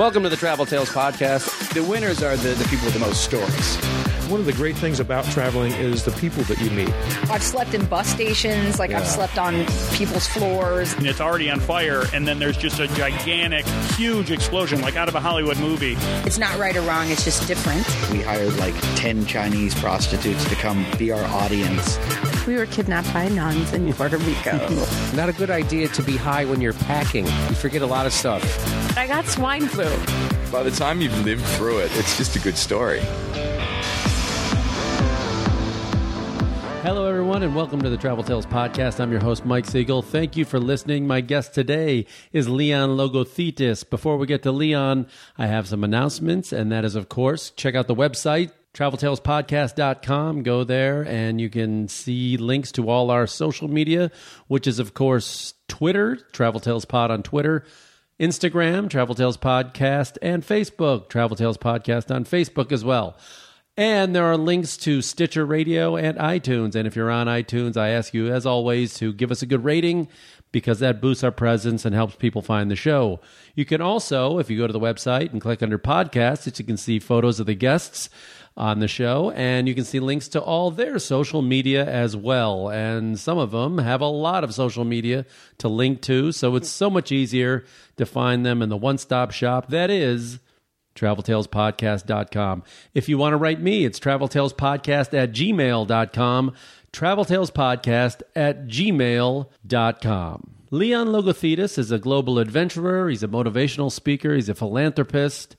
Welcome to the Travel Tales Podcast. The winners are the, the people with the most stories. One of the great things about traveling is the people that you meet. I've slept in bus stations, like I've slept on people's floors. and it's already on fire, and then there's just a gigantic, huge explosion, like out of a Hollywood movie. It's not right or wrong, it's just different. We hired like 10 Chinese prostitutes to come be our audience. We were kidnapped by nuns in Puerto Rico. Not a good idea to be high when you're packing. You forget a lot of stuff. I got swine flu. By the time you've lived through it, it's just a good story. Hello, everyone, and welcome to the Travel Tales Podcast. I'm your host, Mike Siegel. Thank you for listening. My guest today is Leon Logothetis. Before we get to Leon, I have some announcements, and that is, of course, check out the website, traveltalespodcast.com. Go there, and you can see links to all our social media, which is, of course, Twitter, Travel Tales Pod on Twitter. Instagram, Travel Tales Podcast, and Facebook, Travel Tales Podcast on Facebook as well. And there are links to Stitcher Radio and iTunes. And if you're on iTunes, I ask you, as always, to give us a good rating because that boosts our presence and helps people find the show. You can also, if you go to the website and click under podcasts, you can see photos of the guests on the show and you can see links to all their social media as well. And some of them have a lot of social media to link to. So it's so much easier to find them in the one stop shop that is traveltalespodcast.com. If you want to write me, it's traveltalespodcast at gmail.com, traveltalespodcast at gmail.com. Leon Logothetis is a global adventurer. He's a motivational speaker. He's a philanthropist.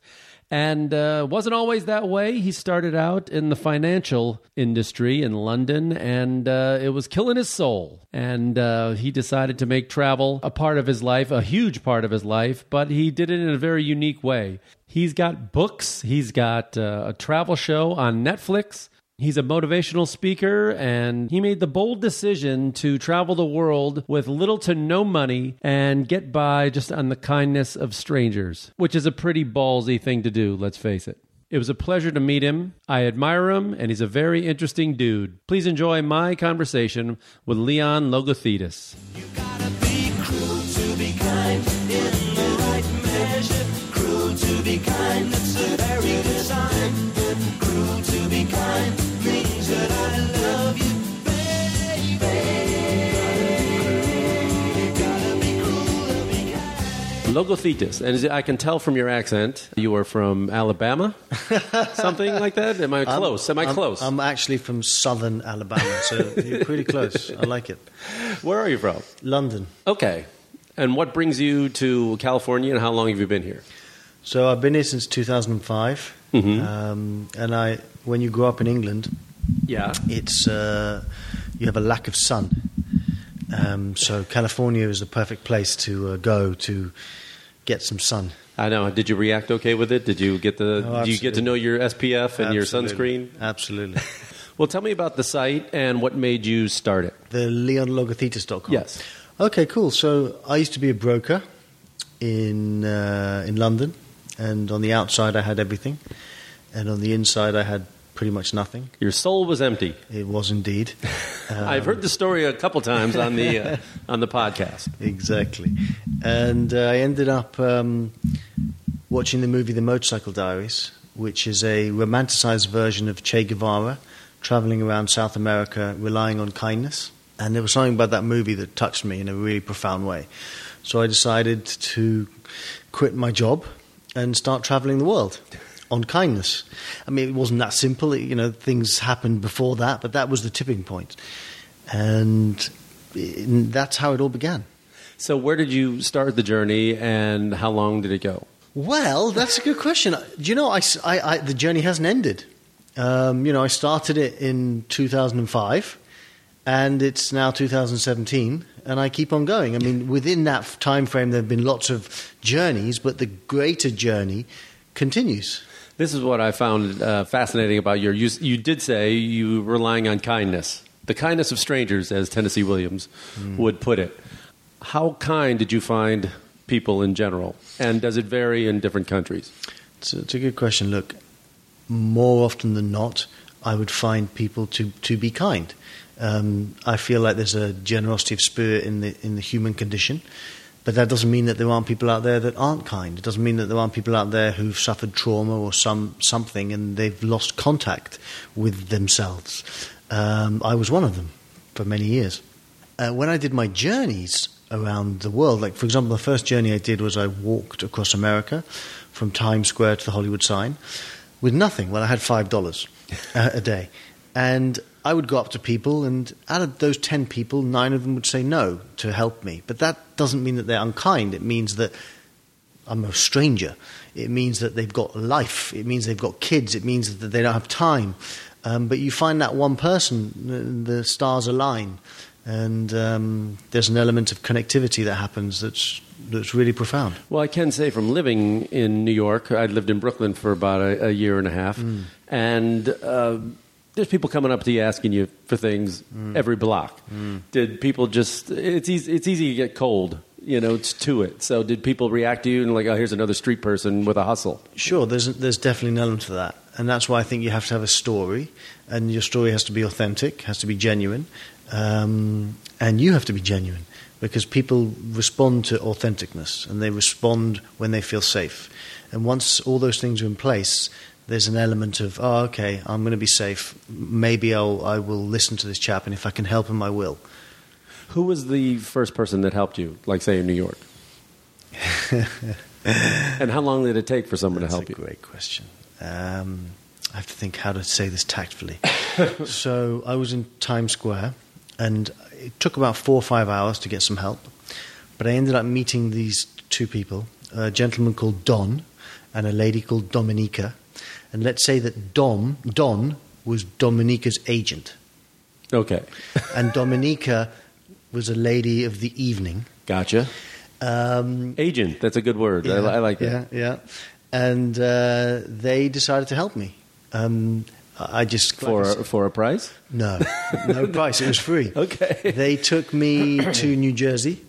And uh, wasn't always that way. He started out in the financial industry in London, and uh, it was killing his soul. And uh, he decided to make travel a part of his life, a huge part of his life, but he did it in a very unique way. He's got books, he's got uh, a travel show on Netflix. He's a motivational speaker, and he made the bold decision to travel the world with little to no money and get by just on the kindness of strangers, which is a pretty ballsy thing to do, let's face it. It was a pleasure to meet him. I admire him, and he's a very interesting dude. Please enjoy my conversation with Leon Logothetis. Logothetis, and I can tell from your accent you are from Alabama, something like that. Am I close? Am I I'm- close? I'm actually from southern Alabama, so you're pretty close. I like it. Where are you from? London. Okay, and what brings you to California, and how long have you been here? So I've been here since 2005, Mm-hmm. um, and I, when you grow up in England, Yeah, it's uh, you have a lack of sun. Um, so California is the perfect place to uh, go to get some sun. I know. Did you react okay with it? Did you get the? Oh, did you get to know your SPF and your sunscreen? Absolutely. Well, tell me about the site and what made you start it. the leonlogothetis.com. Yes. Okay, cool. So I used to be a broker in uh, in London, and on the outside I had everything, and on the inside I had pretty much nothing. Your soul was empty. It was indeed. I've heard the story a couple times on the uh, on the podcast. exactly, and uh, I ended up um, watching the movie The Motorcycle Diaries, which is a romanticized version of Che Guevara traveling around South America, relying on kindness. And there was something about that movie that touched me in a really profound way. So I decided to quit my job and start traveling the world on kindness. I mean, it wasn't that simple. You know, things happened before that, but that was the tipping point. And it, that's how it all began. So, where did you start the journey, and how long did it go? Well, that's a good question. Do you know, I, I- I- the journey hasn't ended. Um, you know, I started it in 2005, and it's now 2017, and I keep on going. I mean, within that time frame, there have been lots of journeys, but the greater journey continues. This is what I found uh, fascinating about your. You, you did say you were relying on kindness, the kindness of strangers, as Tennessee Williams would put it. How kind did you find people in general, and does it vary in different countries? It's a, it's a good question. Look, more often than not, I would find people to, to be kind. Um, I feel like there's a generosity of spirit in the in the human condition, But that doesn't mean that there aren't people out there that aren't kind. It doesn't mean that there aren't people out there who've suffered trauma or some something and they've lost contact with themselves. Um, I was one of them for many years. Uh, when I did my journeys around the world, like for example, the first journey I did was I walked across America from Times Square to the Hollywood sign with nothing. Well, I had five dollars uh, a day, and I would go up to people, and out of those ten people, nine of them would say no to help me. But that doesn't mean that they're unkind. It means that I'm a stranger. It means that they've got life. It means they've got kids. It means that they don't have time. Um, but you find that one person, the, the stars align, and um, there's an element of connectivity that happens that's that's really profound. Well, I can say from living in New York, I lived in Brooklyn for about a, a year and a half, Mm. and uh, there's people coming up to you asking you for things Mm. every block. Did people just? It's easy. It's easy to get cold. You know, it's to it. So, did people react to you and like, oh, here's another street person with a hustle? Sure, there's there's definitely an element to that, and that's why I think you have to have a story, and your story has to be authentic, has to be genuine, um, and you have to be genuine because people respond to authenticness, and they respond when they feel safe, and once all those things are in place. There's an element of, oh, okay, I'm going to be safe. Maybe I'll, I will listen to this chap, and if I can help him, I will. Who was the first person that helped you, like say in New York? and how long did it take for someone That's to help a you? great question. Um, I have to think how to say this tactfully. so I was in Times Square, and it took about four or five hours to get some help. But I ended up meeting these two people, a gentleman called Don and a lady called Dominica. And let's say that Dom, Don was Dominica's agent, Okay, and Dominica was a lady of the evening. gotcha. Um, Agent, that's a good word. I, I like that. Yeah, yeah. And uh, they decided to help me. Um, I just For a, for a price? no, no price. It was free. Okay. They took me to New Jersey.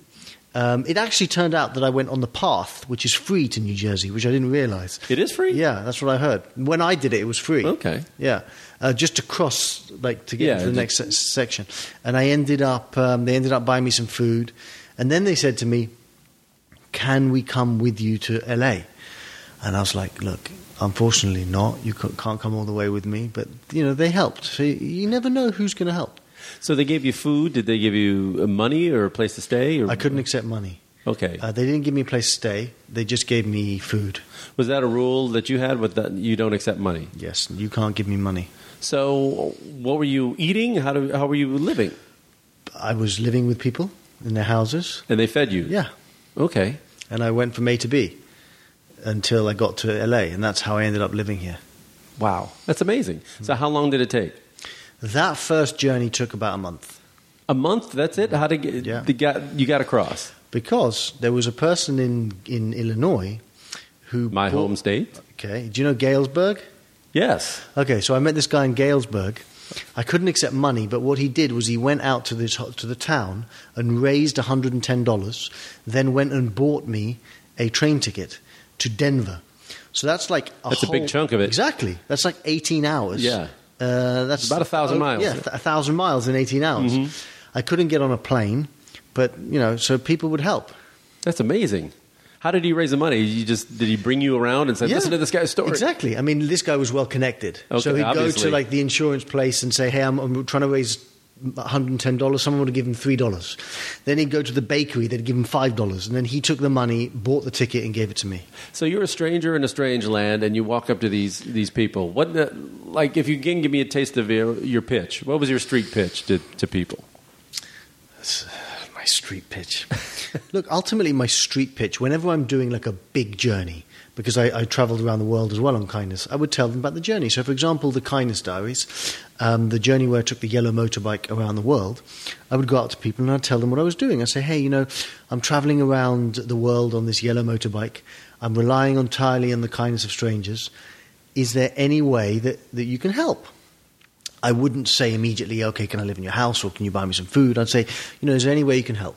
Um, it actually turned out that I went on the path, which is free to New Jersey, which I didn't realize. It is free. Yeah, that's what I heard. When I did it, it was free. Okay. Yeah, uh, just to cross, like to get Yeah, to the next se- section. And I ended up, um, they ended up buying me some food, and then they said to me, "Can we come with you to LA?" And I was like, "Look, unfortunately, not. You can't come all the way with me." But you know, they helped. So you- you never know who's going to help. So they gave you food. Did they give you uh, money or a place to stay? Or? I couldn't accept money. Okay. Uh, they didn't give me a place to stay. They just gave me food. Was that a rule that you had with that you don't accept money? Yes, you can't give me money. So what were you eating? How do how were you living? I was living with people in their houses. And they fed you. Yeah. Okay. and I went from A to B until I got to LA, and that's how I ended up living here. Wow. That's amazing. So how long did it take? That first journey took about a month A month. That's it. How to get? Yeah. The you got across because there was a person in, in Illinois who my bought- home state. Okay, do you know Galesburg? Yes. Okay, so I met this guy in Galesburg. I couldn't accept money, but what he did was he went out to this to the town and raised $110, then went and bought me a train ticket to Denver. So that's like a That's a big chunk of it. Exactly. That's like 18 hours. Yeah. Uh, that's About a thousand oh, miles. Yeah, a thousand miles in 18 hours. Mhm. I couldn't get on a plane, but you know, so people would help. That's amazing. How did he raise the money? You just did he bring you around and say, Yeah. "Listen to this guy's story"? Exactly. I mean, this guy was well connected. Okay, so he'd obviously. go to like the insurance place and say, "Hey, I'm, I'm trying to raise." $110, someone would give him $3. Then he'd go to the bakery, they'd give him $5. And then he took the money, bought the ticket, and gave it to me. So you're a stranger in a strange land, and you walk up to these these people. What, the, like, if you can give me a taste of your, your pitch, what was your street pitch to, to people? That's, uh, my street pitch. Look, ultimately, my street pitch, whenever I'm doing like a big journey, because I, I traveled around the world as well on kindness, I would tell them about the journey. So, for example, the Kindness Diaries, um, the journey where I took the yellow motorbike around the world, I would go out to people and I'd tell them what I was doing. I'd say, hey, you know, I'm traveling around the world on this yellow motorbike. I'm relying entirely on the kindness of strangers. Is there any way that, that you can help? I wouldn't say immediately, okay, can I live in your house or can you buy me some food? I'd say, you know, is there any way you can help?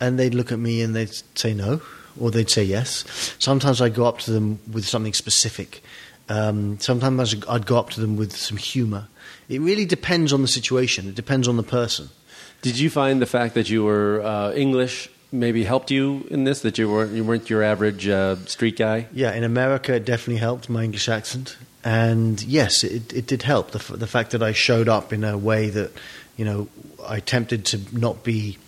And they'd look at me and they'd say no, or they'd say yes. Sometimes I'd go up to them with something specific. Um, sometimes I'd go up to them with some humor. It really depends on the situation, it depends on the person. Did you find the fact that you were uh, English maybe helped you in this that you weren't you weren't your average uh, street guy? Yeah, in America, it definitely helped my English accent, and yes, it, it did help. The, f- the fact that I showed up in a way that, you know, I attempted to not be,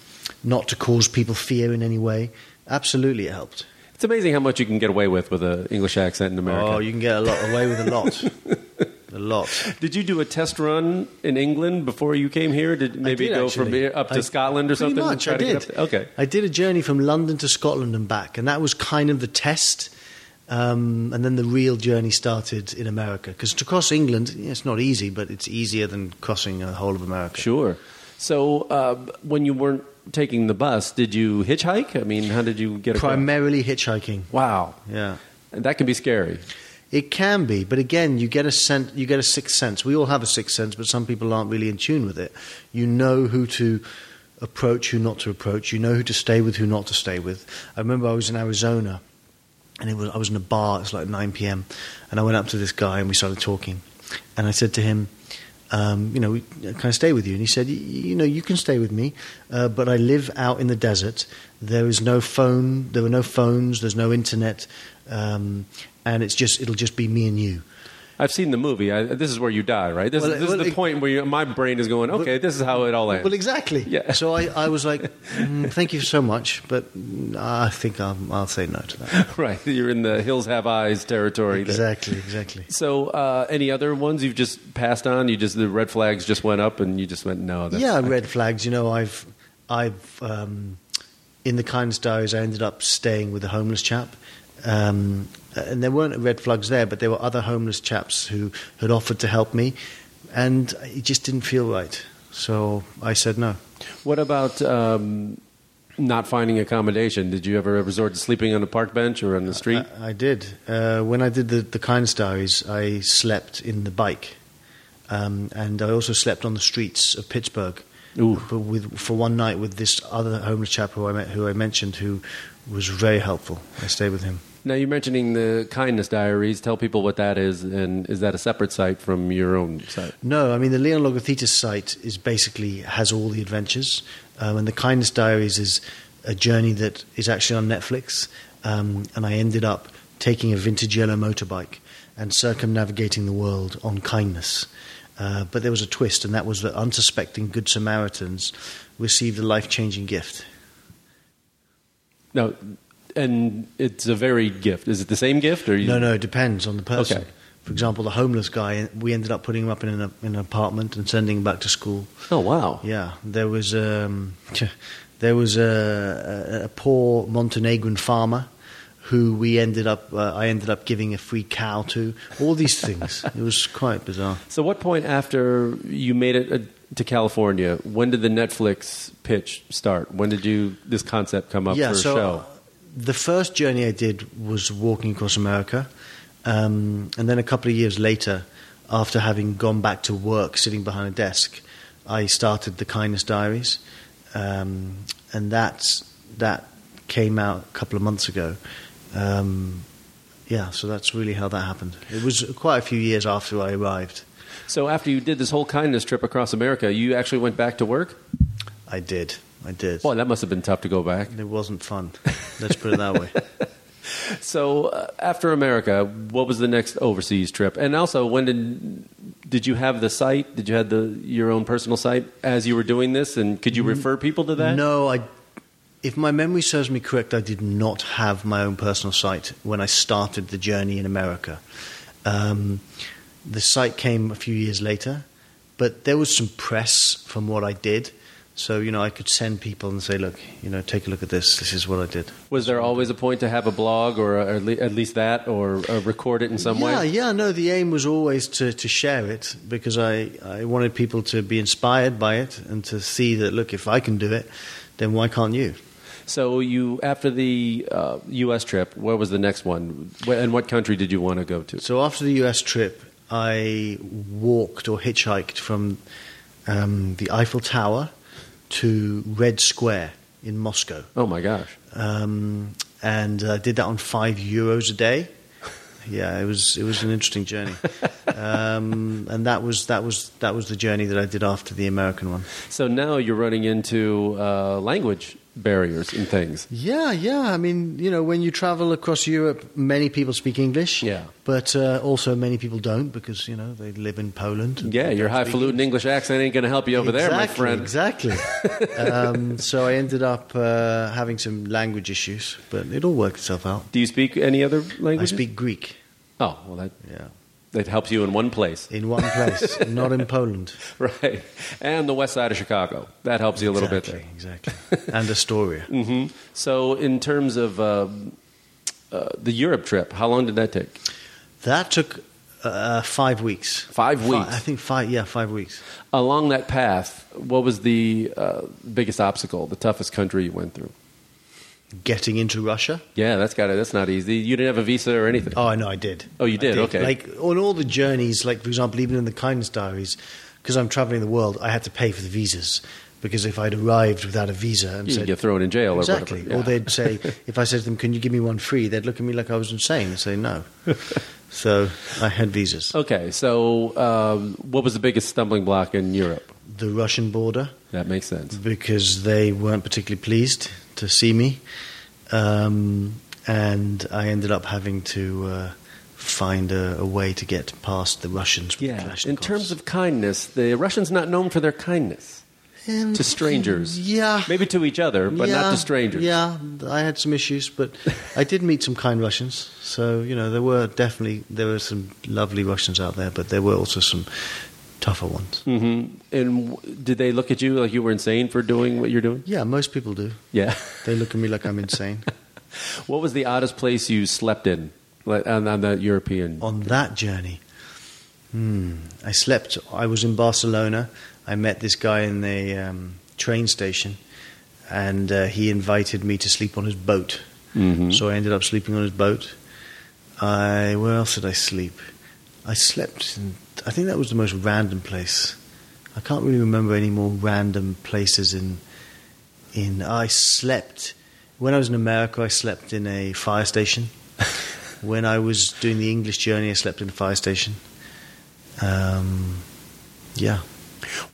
not to cause people fear in any way. Absolutely, it helped. It's amazing how much you can get away with with an English accent in America. Oh, you can get a lot away with a lot, a lot. Did you do a test run in England before you came here? Did maybe did, go from here up to I- Scotland or something? much, I did. to- okay. I did a journey from London to Scotland and back, and that was kind of the test. Um, and then the real journey started in America because to cross England, yeah, it's not easy, but it's easier than crossing the whole of America. Sure. So uh, when you weren't taking the bus, did you hitchhike? I mean, how did you get across? Primarily hitchhiking. Wow, Yeah. and that can be scary. It can be, but again, you get a sense, you get a sixth sense. We all have a sixth sense, but some people aren't really in tune with it. You know who to approach, who not to approach. You know who to stay with, who not to stay with. I remember I was in Arizona, and it was I was in a bar. It was like 9 p.m., and I went up to this guy and we started talking, and I said to him. Um, you know, can I stay with you? And he said, you know, you can stay with me, uh, but I live out in the desert. There is no phone. There are no phones. There's no internet, um, and it's just it'll just be me and you. I've seen the movie. I, this is where you die, right? This, Well, is, this well, is the it- point where you, my brain is going, okay, this is how it all ends. Well, exactly. Yeah. So I, I was like, mm, thank you so much, but I think I'll, I'll say no to that. right, you're in the hills have eyes territory. there. exactly, exactly. So, uh, any other ones you've just passed on? You just the red flags just went up, and you just went, no. Yeah, red flags. You know, I've, I've, um, in the kindness diaries, I ended up staying with a homeless chap. Um, and there weren't red flags there, but there were other homeless chaps who had offered to help me, and it just didn't feel right. So I said no. What about um, not finding accommodation? Did you ever resort to sleeping on a park bench or on the street? I, I did. Uh, when I did the, the kindness diaries, I slept in the bike, um, and I also slept on the streets of Pittsburgh. Ooh. But with for one night with this other homeless chap who I met, who I mentioned, who was very helpful. I stayed with him. Now, you're mentioning the kindness diaries. Tell people what that is, and is that a separate site from your own site? No, I mean the Leon Logothetis site is basically has all the adventures, um, and the Kindness Diaries is a journey that is actually on Netflix. Um, and I ended up taking a vintage yellow motorbike and circumnavigating the world on kindness. Uh, but there was a twist, and that was that unsuspecting Good Samaritans received a life changing gift. No, and it's a varied gift. Is it the same gift, or you, No, no, it depends on the person. Okay. For example, the homeless guy, we ended up putting him up in an, in an apartment and sending him back to school. Oh, wow. Yeah, there was um, there was a, a, a poor Montenegrin farmer who we ended up uh, I ended up giving a free cow to. All these things. it was quite bizarre. So, what point after you made it uh, to California? When did the Netflix pitch start? When did you this concept come up yeah, for a so show? The first journey I did was walking across America, um, and then a couple of years later, after having gone back to work, sitting behind a desk, I started the Kindness Diaries, um, and that's that came out a couple of months ago. Um, yeah, so that's really how that happened. It was quite a few years after I arrived. So, after you did this whole kindness trip across America, you actually went back to work. I did. I did. Boy, that must have been tough to go back. It wasn't fun. Let's put it that way. So, uh, after America, what was the next overseas trip? And also, when did did you have the site? Did you have the your own personal site as you were doing this? And could you refer people to that? No, I. If my memory serves me correct, I did not have my own personal site when I started the journey in America. Um, the site came a few years later, but there was some press from what I did. So you know, I could send people and say, "Look, you know, take a look at this. This is what I did." Was there always a point to have a blog, or at le- at least that, or uh, record it in some yeah, way? yeah. Yeah. No, the aim was always to, to share it because I, I wanted people to be inspired by it and to see that look, if I can do it, then why can't you? So you, after the uh, U.S. trip, where was the next one? And what country did you want to go to? So after the US trip, I walked or hitchhiked from um, the Eiffel Tower to Red Square in Moscow. Oh my gosh! Um, and I did that on five euros a day. Yeah, it was it was an interesting journey, um, and that was that was that was the journey that I did after the American one. So now you're running into uh, language barriers and things. Yeah, yeah. I mean, you know, when you travel across Europe, many people speak English. Yeah. But uh, also many people don't because, you know, they live in Poland. and Yeah, your highfalutin English accent ain't going to help you over there, my Exactly, friend. Exactly. um, so I ended up uh, having some language issues, but it all worked itself out. Do you speak any other language? I speak Greek. Oh, well, that, Yeah. That helps you in one place. In one place, not in Poland. Right. And the west side of Chicago. That helps you a little exactly, bit Exactly. And Astoria. there. hmm So, in terms of uh, uh, the Europe trip, how long did that take? That took uh, five weeks. Five Fi- weeks. I think five. Yeah, five weeks. Along that path, what was the uh, biggest obstacle, the toughest country you went through? Getting into Russia. Yeah, that's got it. That's not easy. You didn't have a visa or anything. Oh, I know, I did. Oh, you I did? Okay. Like on all the journeys, like for example, even in the kindness diaries, because I'm traveling the world, I had to pay for the visas because if I'd arrived without a visa and You said get thrown in jail or exactly, whatever. or they'd say, if I said to them, "Can you give me one free?" They'd look at me like I was insane and say no. so I had visas. Okay, so um, what was the biggest stumbling block in Europe? The Russian border That makes sense. because they weren't particularly pleased to see me, um, and I ended up having to. Uh, Find a, a way to get past the Russians. Yeah. In terms of kindness, the Russians not known for their kindness Um, to strangers. Yeah. Maybe to each other, but not to strangers. Yeah, I had some issues, but I did meet some kind Russians. So you know, there were definitely there were some lovely Russians out there, but there were also some tougher ones. hmm And did they look at you like you were insane for doing what you're doing? Yeah, most people do. Yeah. They look at me like I'm insane. what was the oddest place you slept in like, on, on that European? On that journey, hmm, I slept. I was in Barcelona. I met this guy in the um, train station, and uh, he invited me to sleep on his boat. Mhm. So I ended up sleeping on his boat. I where else did I sleep? I slept. In, I think that was the most random place. I can't really remember any more random places in. In I slept when I was in America. I slept in a fire station. when I was doing the English journey, I slept in a fire station. Um, yeah.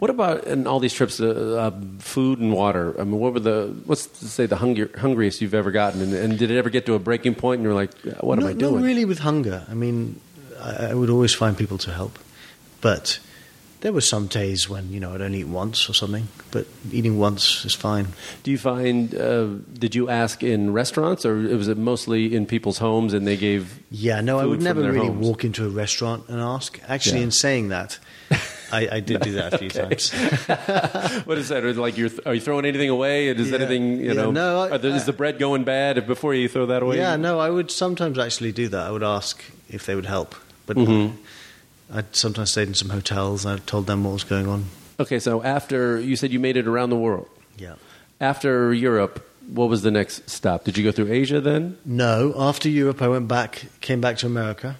What about in all these trips, uh, uh, food and water? I mean, what were the what's to say the hungriest you've ever gotten? And, and did it ever get to a breaking point and you're like, what am I doing? Not really with hunger. I mean, I, I would always find people to help, but there were some days when you know I'd only eat once or something. But eating once is fine. Do you find? Uh, did you ask in restaurants, or was it mostly in people's homes and they gave? Yeah, no, I would never really homes? walk into a restaurant and ask. Actually, Yeah. in saying that, I, I did do that a few times. what is that? Like, you're, are you throwing anything away? Is Yeah. anything you Yeah, know? no, I- there- is the bread going bad before you throw that away? Yeah, no, I would sometimes actually do that. I would ask if they would help, but Mhm. I'd sometimes stayed in some hotels. and I told them what was going on. Okay, so after you said you made it around the world, Yeah. after Europe, what was the next stop? Did you go through Asia then? No, after Europe, I went back, came back to America.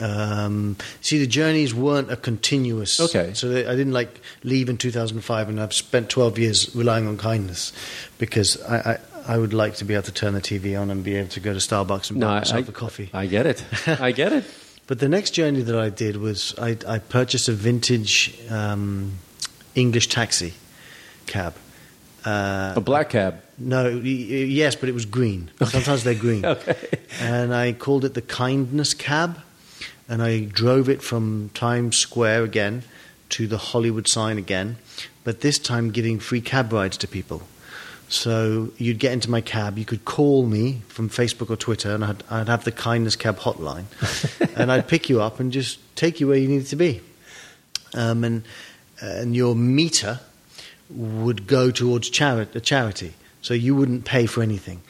Um, see, the journeys weren't a continuous. Okay. So I didn't like leave in 2005, and I've spent 12 years relying on kindness because I, I, I would like to be able to turn the TV on and be able to go to Starbucks and buy I, myself I- a coffee. I get it. I get it. But the next journey that I did was I, I purchased a vintage um, English taxi cab. Uh, A black cab. no, yes, but it was green. Sometimes they're green. Okay. And I called it the Kindness Cab, and I drove it from Times Square again to the Hollywood sign again, but this time giving free cab rides to people. So you'd get into my cab, you could call me from Facebook or Twitter, and I'd, I'd have the Kindness Cab hotline, and I'd pick you up and just take you where you needed to be. Um, and, and your meter would go towards chari- a charity, so you wouldn't pay for anything.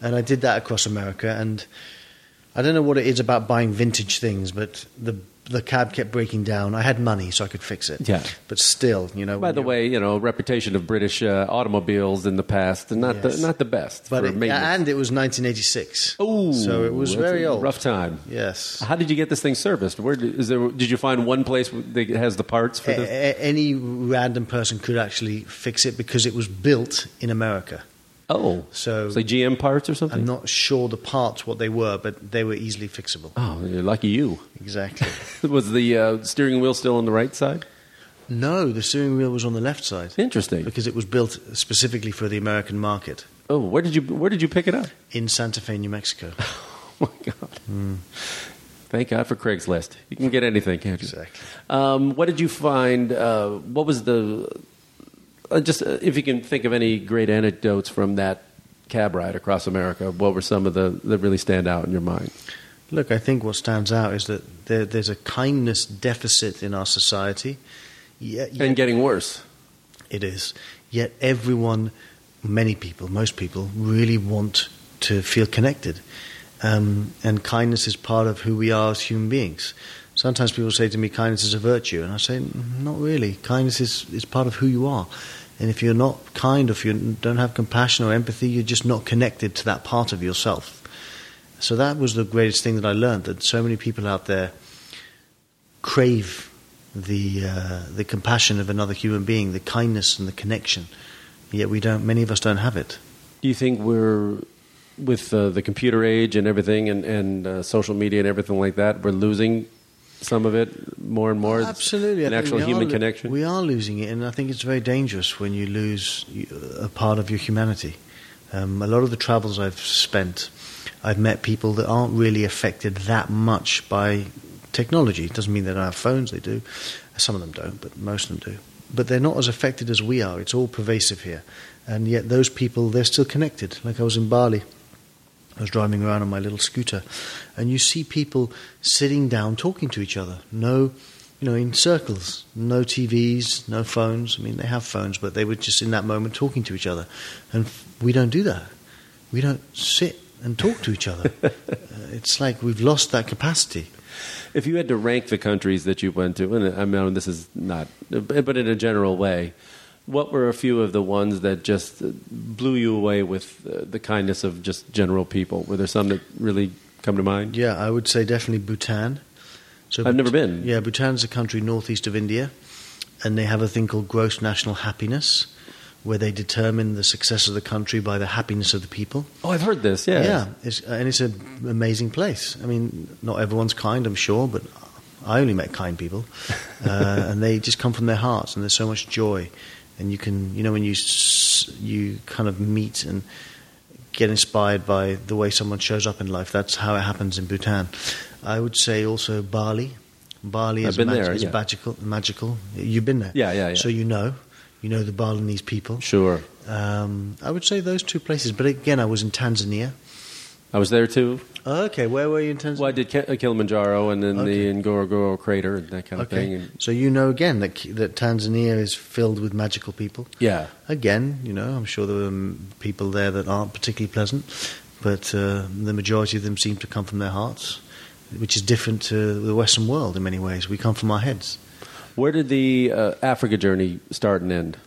And I did that across America, and I don't know what it is about buying vintage things, but the the cab kept breaking down. I had money, so I could fix it. Yeah. but still, you know. By the way, you know, reputation of British uh, automobiles in the past, not Yes. the not the best but it, and it was 1986. Ooh, so it was very old. Rough time. Yes. How did you get this thing serviced? Where did, is there? Did you find one place that has the parts for A- this? a- any random person could actually fix it because it was built in America. Oh, So like GM parts or something. I'm not sure the parts what they were, but they were easily fixable. Oh, you're lucky you. Exactly. Was the uh, steering wheel still on the right side? no, the steering wheel was on the left side. Interesting. because it was built specifically for the American market. Oh, where did you where did you pick it up? in Santa Fe, New Mexico. Oh my God! Thank God for Craigslist. You can get anything, can't you? Exactly. Um, what did you find? Uh, what was the uh, just uh, if you can think of any great anecdotes from that cab ride across America? What were some of the that really stand out in your mind? Look, I think what stands out is that there, there's a kindness deficit in our society. Yet, And getting worse. It is. Yet everyone, many people, most people, really want to feel connected. Um, and kindness is part of who we are as human beings. Sometimes people say to me, kindness is a virtue. And I say, "Mm, not really. Kindness is, is part of who you are. And if you're not kind, if you don't have compassion or empathy, you're just not connected to that part of yourself. So that was the greatest thing that I learned that so many people out there crave the uh, the compassion of another human being, the kindness and the connection. Yet we don't. Many of us don't have it. Do you think we're with uh, the computer age and everything, and, and uh, social media and everything like that, we're losing some of it more and more? Absolutely, an actual human lo- connection. We are losing it, and I think it's very dangerous when you lose a part of your humanity. Um, a lot of the travels I've spent, I've met people that aren't really affected that much by technology. It doesn't mean they don't have phones; they do. Some of them don't, but most of them do. But they're not as affected as we are. It's all pervasive here, and yet those people they're still connected. Like I was in Bali. I was driving around on my little scooter, and you see people sitting down talking to each other. No, you know, in circles. No TVs, no phones. I mean, they have phones, but they were just in that moment talking to each other. And we don't do that. We don't sit and talk to each other. uh, it's like we've lost that capacity. If you had to rank the countries that you went to, and I mean this is not, but in a general way, what were a few of the ones that just blew you away with uh, the kindness of just general people? Were there some that really come to mind? Yeah, I would say definitely Bhutan. So I've never been. Yeah, Bhutan's a country northeast of India, and they have a thing called gross national happiness, where they determine the success of the country by the happiness of the people. Oh, I've heard this. Yeah, Yeah, it's, and it's an amazing place. I mean, not everyone's kind, I'm sure, but I only met kind people, uh, and they just come from their hearts, and there's so much joy, and you can, you know, when you you kind of meet and get inspired by the way someone shows up in life. That's how it happens in Bhutan. I would say also Bali. Bali is, mag- there, is yeah. magical. Magical. You've been there. Yeah, yeah, yeah. So you know, you know the Balinese people. Sure. Um, I would say those two places. But again, I was in Tanzania. I was there too. Okay, where were you in Tanzania? Well, I did Ki- Kilimanjaro and then Okay. the Ngorongoro crater and that kind of Okay, thing. And, so you know again that that Tanzania is filled with magical people. yeah. Again, you know, I'm sure there were mm, people there that aren't particularly pleasant, but uh, the majority of them seem to come from their hearts, which is different to the Western world in many ways. We come from our heads. Where did the uh, Africa journey start and end?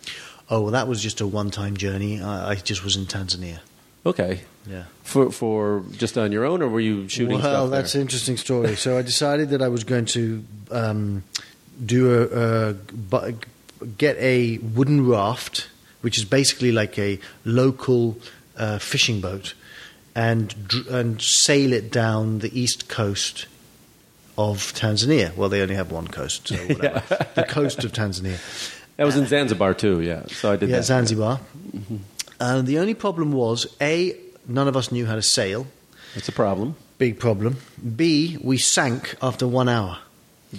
Oh, well, that was just a one-time journey. I, I just was in Tanzania. Okay. Yeah. For for just on your own, or were you shooting? well, that's an interesting story. so I decided that I was going to um, do a, a get a wooden raft, which is basically like a local uh, fishing boat, and and sail it down the east coast of Tanzania. Well, they only have one coast, so whatever. the coast of Tanzania. That was in Zanzibar too. Yeah. So I did that. Yeah, that. Zanzibar. And the only problem was a none of us knew how to sail. That's a problem. Big problem. B we sank after one hour.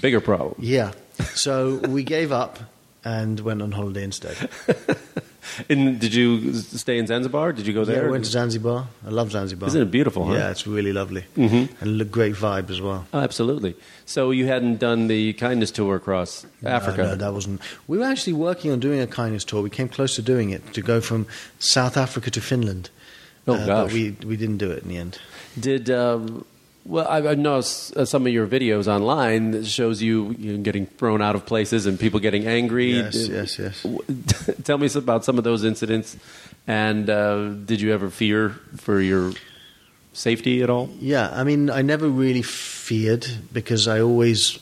Bigger problem. Yeah. So we gave up and went on holiday instead. And did you stay in Zanzibar? Did you go Yeah, there? I went to Zanzibar. I love Zanzibar. Isn't it beautiful? Huh? Yeah, it's really lovely. Mm-hmm. And a great vibe as well. Oh, absolutely. So you hadn't done the kindness tour across Africa? No, no, that wasn't. We were actually working on doing a kindness tour. We came close to doing it to go from South Africa to Finland. Oh, Uh, gosh. But we, we didn't do it in the end. Did um, well? I, I know uh, some of your videos online that shows you, you know, getting thrown out of places and people getting angry. Yes, Did- yes, yes. Tell me about some of those incidents. And uh, did you ever fear for your safety at all? Yeah, I mean, I never really feared because I always,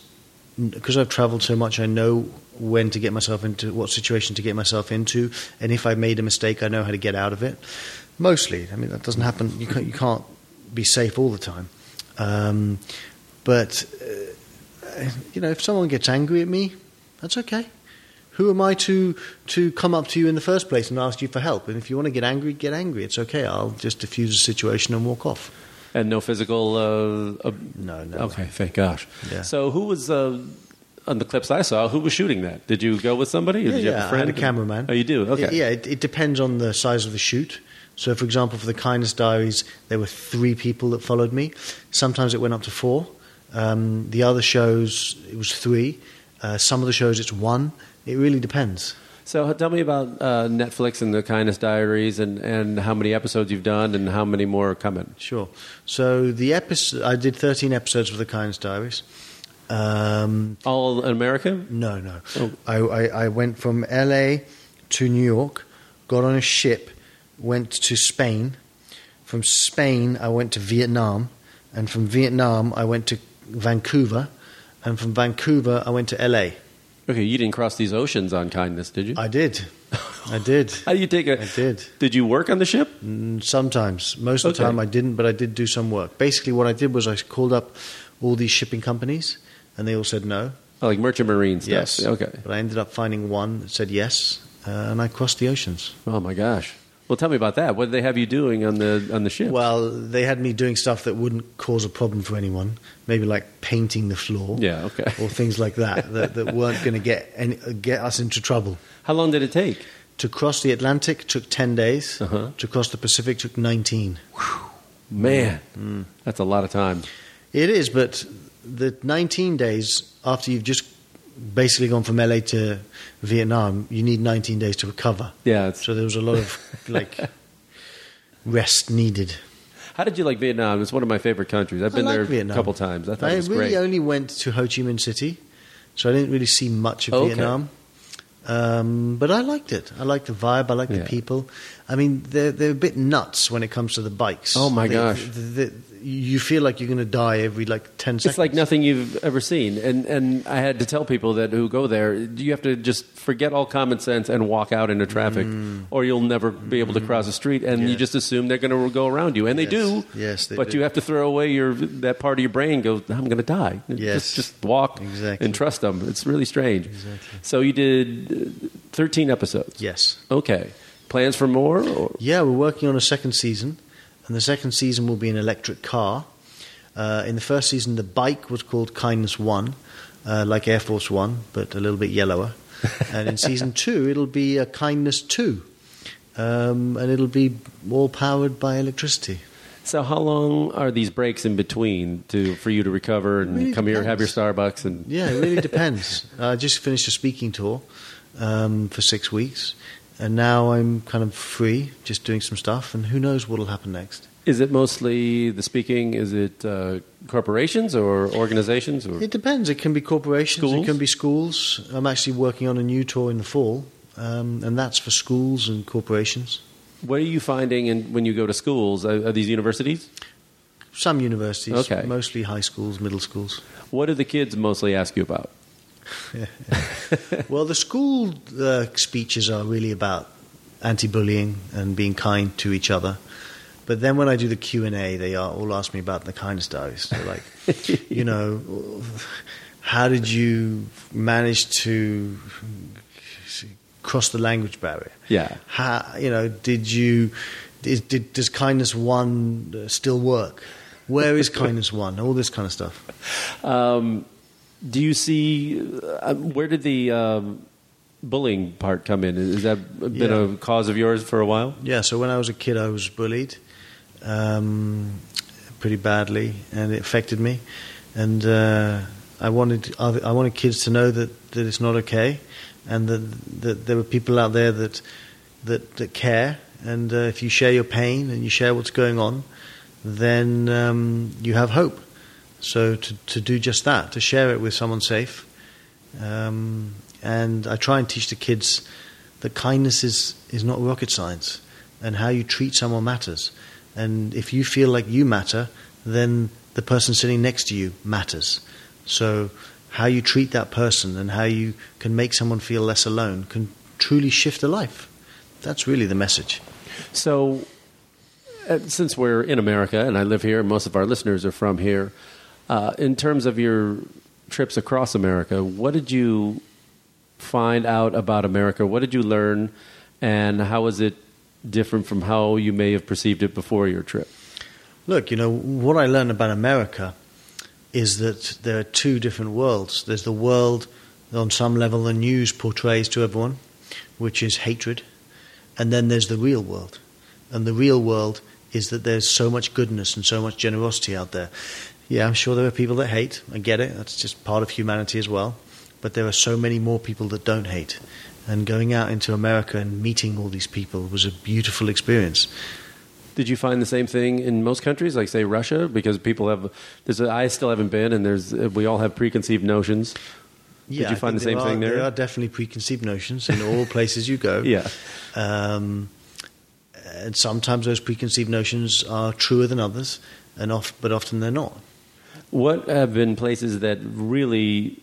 because I've traveled so much, I know when to get myself into what situation to get myself into, and if I made a mistake, I know how to get out of it. Mostly, I mean, that doesn't happen. You can't, you can't be safe all the time. Um, but uh, you know, if someone gets angry at me, that's okay. Who am I to to come up to you in the first place and ask you for help? And if you want to get angry, get angry. It's okay. I'll just diffuse the situation and walk off. And no physical. Uh, uh, No, no. okay, thank gosh. Yeah. So who was uh, on the clips I saw? Who was shooting that? Did you go with somebody? Or Yeah, did you yeah, have a friend? I had a cameraman. Oh, you do. Okay. It- yeah, it, it depends on the size of the shoot. So, for example, for the Kindness Diaries, there were three people that followed me. Sometimes it went up to four. Um, the other shows, it was three. Uh, some of the shows, it's one. It really depends. So tell me about uh, Netflix and the Kindness Diaries, and, and how many episodes you've done, and how many more are coming. Sure. So the episode, I did 13 episodes of the Kindness Diaries. Um, All in America? no, no. Oh. I, I, I went from LA to New York, got on a ship, went to Spain. From Spain, I went to Vietnam, and from Vietnam, I went to Vancouver, and from Vancouver, I went to LA. Okay, you didn't cross these oceans on Kindness, did you? I did. I did. how do you take it? I did. Did you work on the ship? Mm, Sometimes. Most of the time I didn't, but I did do some work. Basically, what I did was I called up all these shipping companies, and they all said no. Oh, like merchant marine stuff. Yes. Okay. But I ended up finding one that said yes, uh, and I crossed the oceans. Oh my gosh. Well, tell me about that. What did they have you doing on the on the ship? Well, they had me doing stuff that wouldn't cause a problem for anyone, maybe like painting the floor. Yeah, okay. Or things like that, that, that weren't going to get, any, get us into trouble. How long did it take? To cross the Atlantic took 10 days. Uh-huh. To cross the Pacific took 19. Man, Mm. that's a lot of time. It is, but the 19 days after you've just basically gone from LA to Vietnam, you need 19 days to recover. Yeah. So there was a lot of like rest needed. how did you like Vietnam? It's one of my favorite countries. I've been there Vietnam. a couple times. I thought I it was really great. only went to Ho Chi Minh City, so I didn't really see much of Okay. Vietnam. Um, but I liked it. I liked the vibe. I liked Yeah. the people. I mean, they're they're a bit nuts when it comes to the bikes. Oh, my They- gosh. they- they- you feel like you're going to die every like ten seconds. It's like nothing you've ever seen, and and I had to tell people that who go there, you have to just forget all common sense and walk out into traffic, or you'll never be able to cross the street, and you Mm. Just assume they're going to go around you, and they Yes. do. Yes, they but do. you have to throw away your that part of your brain goes, I'm going to die. Yes. just just walk Exactly. and trust them. It's really strange. Exactly. So you did uh, 13 episodes. Yes. Okay. Plans for more? Or? Yeah, we're working on a second season, and the second season will be an electric car. Uh, in the first season, the bike was called Kindness One, uh, like Air Force One, but a little bit yellower. and in season two, it'll be a Kindness Two, um, and it'll be all powered by electricity. So how long are these breaks in between to for you to recover and Really come here, have your. Starbucks, and Yeah, it really depends. I just finished a speaking tour um, for six weeks, and now I'm kind of free, just doing some stuff, and who knows what'll happen next. Is it mostly the speaking? Is it uh, corporations or organizations? Or It depends. It can be corporations. Schools? It can be schools. I'm actually working on a new tour in the fall, um, and that's for schools and corporations. what are you finding in, when you go to schools? Are, are these universities? Some universities, Okay. mostly high schools, middle schools. What do the kids mostly ask you about? well, the school uh, speeches are really about anti-bullying and being kind to each other. But then when I do the Q and A, they are, all ask me about the kindness diaries. They're like, you know, how did you manage to cross the language barrier? Yeah. How, you know, did you? Is, did, does kindness one uh, still work? Where is kindness one? All this kind of stuff. Um, do you see uh, where did the um, bullying part come in? Has that been Yeah. a cause of yours for a while? Yeah, so when I was a kid, I was bullied um, pretty badly, and it affected me. And uh, I wanted I wanted kids to know that, that it's not okay, and that that there were people out there that that, that care. And uh, if you share your pain and you share what's going on, then um, you have hope. So to to do just that, to share it with someone safe, um, and I try and teach the kids that kindness is, is not rocket science and how you treat someone matters. And if you feel like you matter, then the person sitting next to you matters. So how you treat that person and how you can make someone feel less alone can truly shift a life. That's really the message. So, uh, since we're in America and I live here, most of our listeners are from here, uh, in terms of your trips across America, what did you find out about America? What did you learn, and how is it different from how you may have perceived it before your trip? Look, you know, what I learned about America is that there are two different worlds. There's the world on some level the news portrays to everyone, which is hatred, and then there's the real world. And the real world is that there's so much goodness and so much generosity out there. Yeah, I'm sure there are people that hate. I get it. That's just part of humanity as well. But there are so many more people that don't hate. And going out into America and meeting all these people was a beautiful experience. Did you find the same thing in most countries, like say Russia? Because people have, there's I still haven't been, and there's we all have preconceived notions. Yeah, Did you find the same there thing there? There are definitely preconceived notions in all places you go. Yeah. Um, and sometimes those preconceived notions are truer than others, and oft, but often they're not. What have been places that really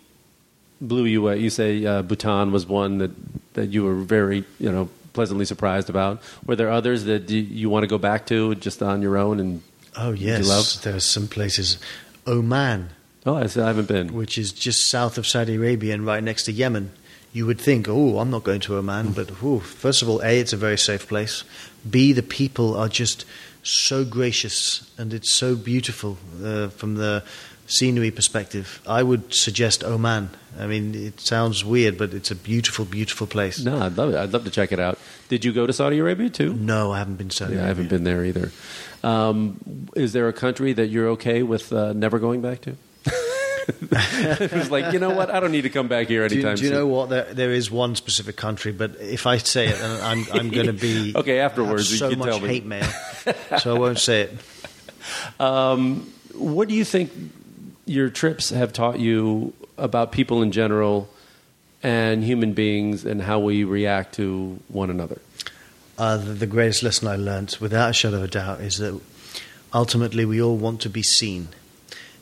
blew you away? You say uh, Bhutan was one that, that you were very, you know, pleasantly surprised about. Were there others that you, you want to go back to just on your own? And Oh yes, love? there are some places. Oman, oh, I haven't been. which is just south of Saudi Arabia and right next to Yemen. You would think, oh, I'm not going to Oman, but ooh, first of all, a, it's a very safe place. B, the people are just so gracious and it's so beautiful uh, from the scenery perspective. I would suggest Oman. I mean, it sounds weird, but it's a beautiful, beautiful place. No, I'd love it. I'd love to check it out. Did you go to Saudi Arabia too? No, I haven't been to Saudi Yeah, I haven't been there either. Um, is there a country that you're okay with uh, never going back to? it was like, you know what? I don't need to come back here Do anytime do you soon. know what? There, there is one specific country, but if I say it, then I'm, I'm going to be Okay, afterwards, so you can much tell me. hate mail, so I won't say it. Um, what do you think your trips have taught you about people in general and human beings and how we react to one another? Uh, the, the greatest lesson I learned, without a shadow of a doubt, is that ultimately we all want to be seen.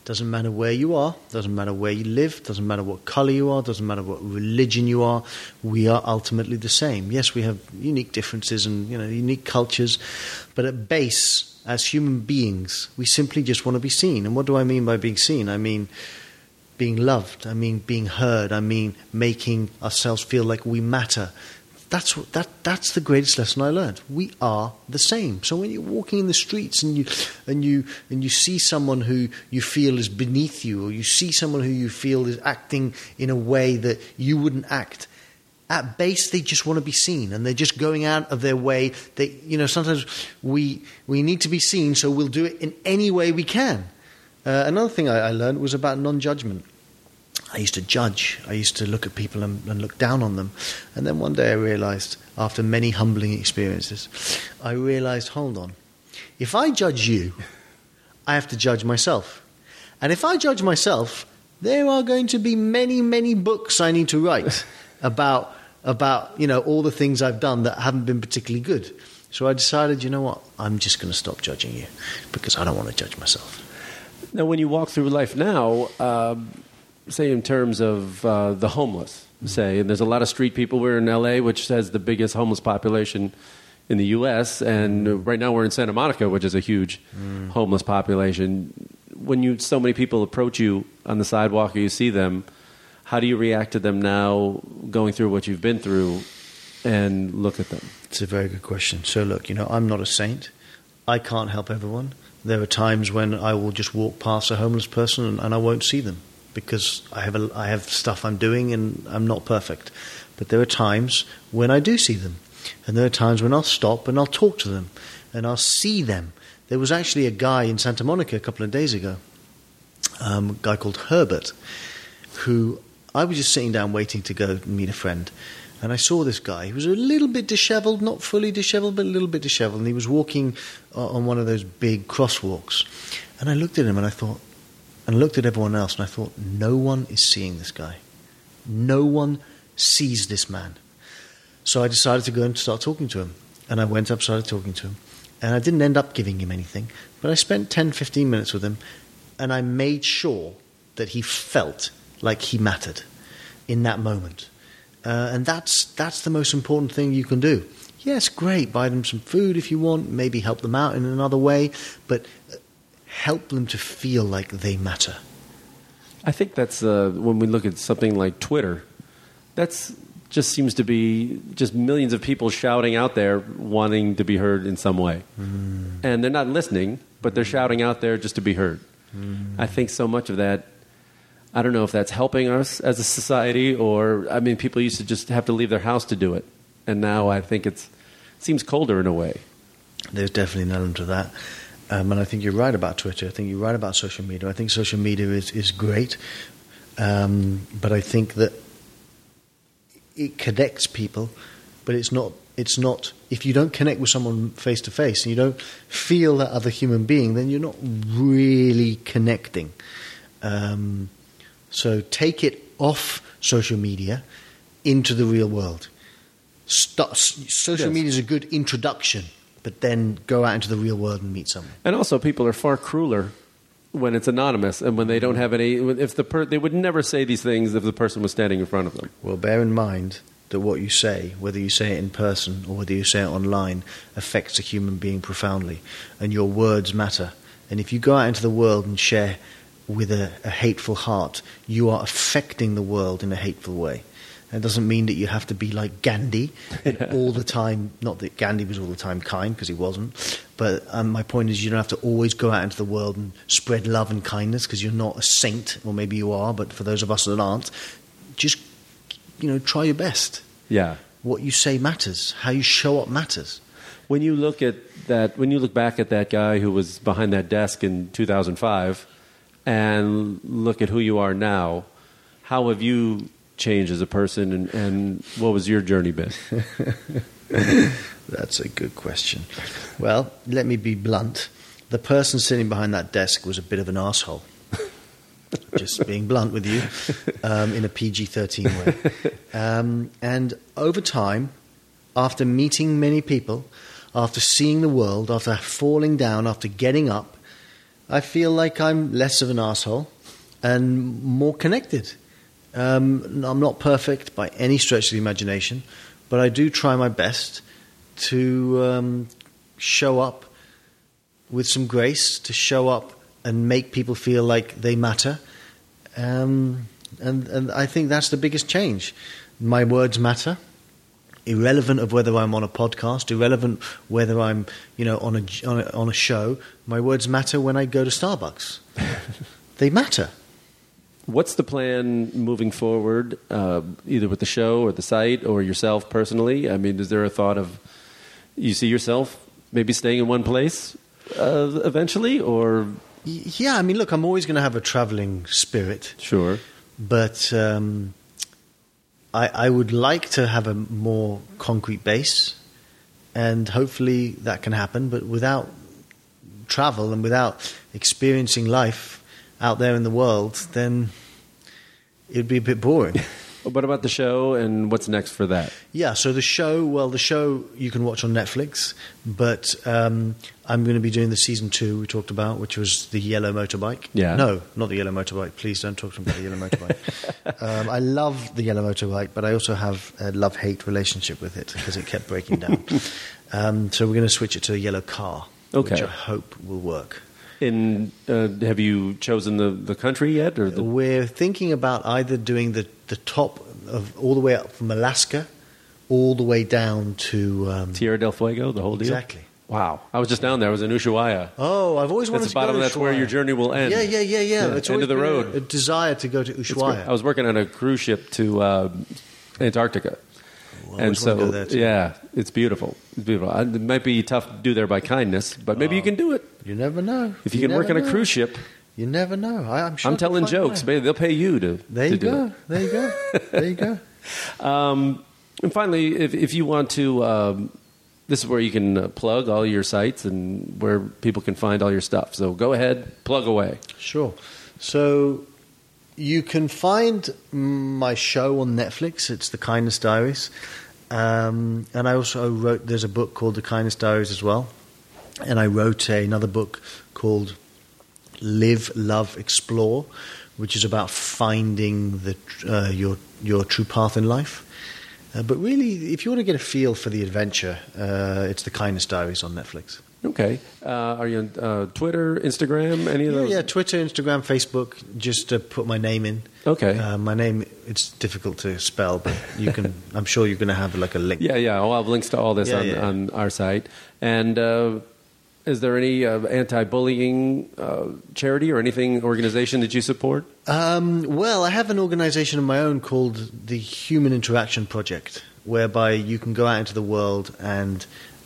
Doesn't matter where you are, doesn't matter where you live, doesn't matter what color you are, doesn't matter what religion you are. We are ultimately the same. Yes, we have unique differences and you know unique cultures, but at base, as human beings, we simply just want to be seen. And what do I mean by being seen? I mean being loved. I mean being heard. I mean making ourselves feel like we matter. That's that. That's the greatest lesson I learned. We are the same. So when you're walking in the streets and you and you and you see someone who you feel is beneath you, or you see someone who you feel is acting in a way that you wouldn't act, at base they just want to be seen, and they're just going out of their way. They, you know, sometimes we we need to be seen, so we'll do it in any way we can. Uh, another thing I, I learned was about non-judgment. I used to judge. I used to look at people and, and look down on them. And then one day I realized, after many humbling experiences, I realized, hold on, if I judge you, I have to judge myself. And if I judge myself, there are going to be many, many books I need to write about, about you know, all the things I've done that haven't been particularly good. So I decided, you know what, I'm just going to stop judging you because I don't want to judge myself. Now, when you walk through life now, um, say in terms of uh, the homeless, say, and there's a lot of street people. We're in LA, which has the biggest homeless population in the U.S., and right now we're in Santa Monica, which is a huge homeless population. When you so many people approach you on the sidewalk or you see them, how do you react to them now, going through what you've been through, and look at them? It's a very good question. So, look, you know, I'm not a saint. I can't help everyone. There are times when I will just walk past a homeless person and, and I won't see them because I have a, I have stuff I'm doing and I'm not perfect. But there are times when I do see them, and there are times when I'll stop and I'll talk to them and I'll see them. There was actually a guy in Santa Monica a couple of days ago, um, a guy called Herbert, who I was just sitting down waiting to go meet a friend, and I saw this guy. He was a little bit disheveled, not fully disheveled, but a little bit disheveled, and he was walking uh, on one of those big crosswalks. And I looked at him and I thought, and looked at everyone else and I thought, no one is seeing this guy. No one sees this man. So I decided to go and start talking to him. And I went up, started talking to him. And I didn't end up giving him anything, but I spent 10, 15 minutes with him, and I made sure that he felt like he mattered in that moment. Uh, and that's, that's the most important thing you can do. Yes, great, buy them some food if you want, maybe help them out in another way, but help them to feel like they matter. I think that's uh, when we look at something like Twitter. That's just seems to be just millions of people shouting out there wanting to be heard in some way. And they're not listening, but they're shouting out there just to be heard. I think so much of that I don't know if that's helping us as a society or I mean people used to just have to leave their house to do it. And now I think it's seems colder in a way. There's definitely an element of that. Um, and I think you're right about Twitter. I think you're right about social media. I think social media is, is great. Um, but I think that it connects people, but it's not. It's not. If you don't connect with someone face to face and you don't feel that other human being, then you're not really connecting. Um, so take it off social media into the real world. Social Yes. media is a good introduction, but then go out into the real world and meet someone. And also, people are far crueler when it's anonymous and when they don't have any. If the per, they would never say these things if the person was standing in front of them. Well, bear in mind that what you say, whether you say it in person or whether you say it online, affects a human being profoundly, and your words matter. And if you go out into the world and share with a, a hateful heart, you are affecting the world in a hateful way. That doesn't mean that you have to be like Gandhi and all the time. Not that Gandhi was all the time kind, because he wasn't. But um, my point is, you don't have to always go out into the world and spread love and kindness, because you're not a saint, or maybe you are. But for those of us that aren't, just you know, try your best. Yeah. What you say matters. How you show up matters. When you look at that, when you look back at that guy who was behind that desk in 2005, and look at who you are now, how have you changed as a person, and, and what was your journey been? That's a good question. Well, let me be blunt. The person sitting behind that desk was a bit of an asshole. Just being blunt with you, um, in a PG 13 way. Um, and over time, after meeting many people, after seeing the world, after falling down, after getting up, I feel like I'm less of an asshole and more connected. Um, I'm not perfect by any stretch of the imagination, but I do try my best to um, show up with some grace, to show up and make people feel like they matter. Um, and, and I think that's the biggest change. My words matter, irrelevant of whether I'm on a podcast, irrelevant whether I'm you know on a, on a, on a show. My words matter when I go to Starbucks. they matter. What's the plan moving forward, uh, either with the show or the site or yourself personally? I mean, is there a thought of you see yourself maybe staying in one place uh, eventually, or Yeah, I mean, look, I'm always going to have a traveling spirit. sure? but um, I, I would like to have a more concrete base, and hopefully that can happen. But without travel and without experiencing life out there in the world, then it'd be a bit boring. What about the show and what's next for that? Yeah, so the show, well, the show you can watch on Netflix, but um, I'm going to be doing the season two we talked about, which was the yellow motorbike. Yeah. No, not the yellow motorbike. Please don't talk to me about the yellow motorbike. um, I love the yellow motorbike, but I also have a love hate relationship with it because it kept breaking down. um, so we're going to switch it to a yellow car, Okay. which I hope will work. In uh, have you chosen the, the country yet, or the We're thinking about either doing the, the top of all the way up from Alaska, all the way down to um, Tierra del Fuego, the whole deal? Exactly. Wow, I was just down there. I was in Ushuaia. Oh, I've always wanted That's to bottom. go to That's where Ushuaia. your journey will end. Yeah, yeah, yeah, yeah. Yeah, It's end of the road. A, desire to go to Ushuaia. I was working on a cruise ship to uh, Antarctica. Well, and so, wanna go there too. yeah, it's beautiful. It's beautiful. It might be tough to do there by kindness, but maybe you can do it You never know. if you, can work on a cruise ship. You never know. I, I'm sure. I'm telling jokes. Maybe they'll pay you to. There to you do go. it. There you go. There you go. Um, and finally, if, if you want to, um, this is where you can uh, plug all your sites and where people can find all your stuff. So go ahead, plug away. Sure. So you can find my show on Netflix. It's The Kindness Diaries. Um, and I also wrote, there's a book called The Kindness Diaries as well. And I wrote a, another book called Live, Love, Explore, which is about finding the, uh, your, your true path in life. Uh, but really, if you want to get a feel for the adventure, uh, it's The Kindness Diaries on Netflix. Okay. Uh, are you on uh, Twitter, Instagram, any of Yeah, those? yeah, Twitter, Instagram, Facebook. Just uh, put my name in. Okay. Uh, my name it's difficult to spell, but you can. I'm sure you're going to have like a link. Yeah, yeah. I'll have links to all this Yeah, on, yeah. on our site. And uh, is there any uh, anti-bullying uh, charity or anything organization that you support? Um, well, I have an organization of my own called the Human Interaction Project, whereby you can go out into the world and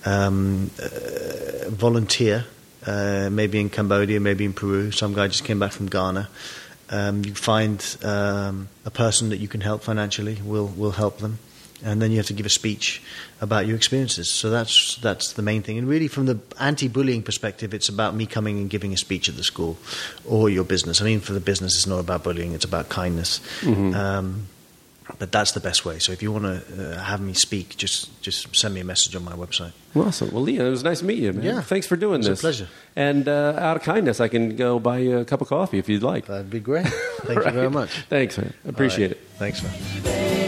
um, uh, volunteer, uh, maybe in Cambodia, maybe in Peru. Some guy just came back from Ghana. Um, you find um, a person that you can help financially, will will help them, and then you have to give a speech about your experiences. So that's that's the main thing. And really, from the anti-bullying perspective, it's about me coming and giving a speech at the school or your business. I mean, for the business, it's not about bullying; it's about kindness. Um, but that's the best way. So if you want to uh, have me speak, just just send me a message on my website. Awesome. Well, Leon, it was nice to meet you, man. Yeah. Thanks for doing this. It's a pleasure. And uh, out of kindness, I can go buy you a cup of coffee if you'd like. That'd be great. Thank you very much. Thanks, man. Appreciate it. Thanks, man.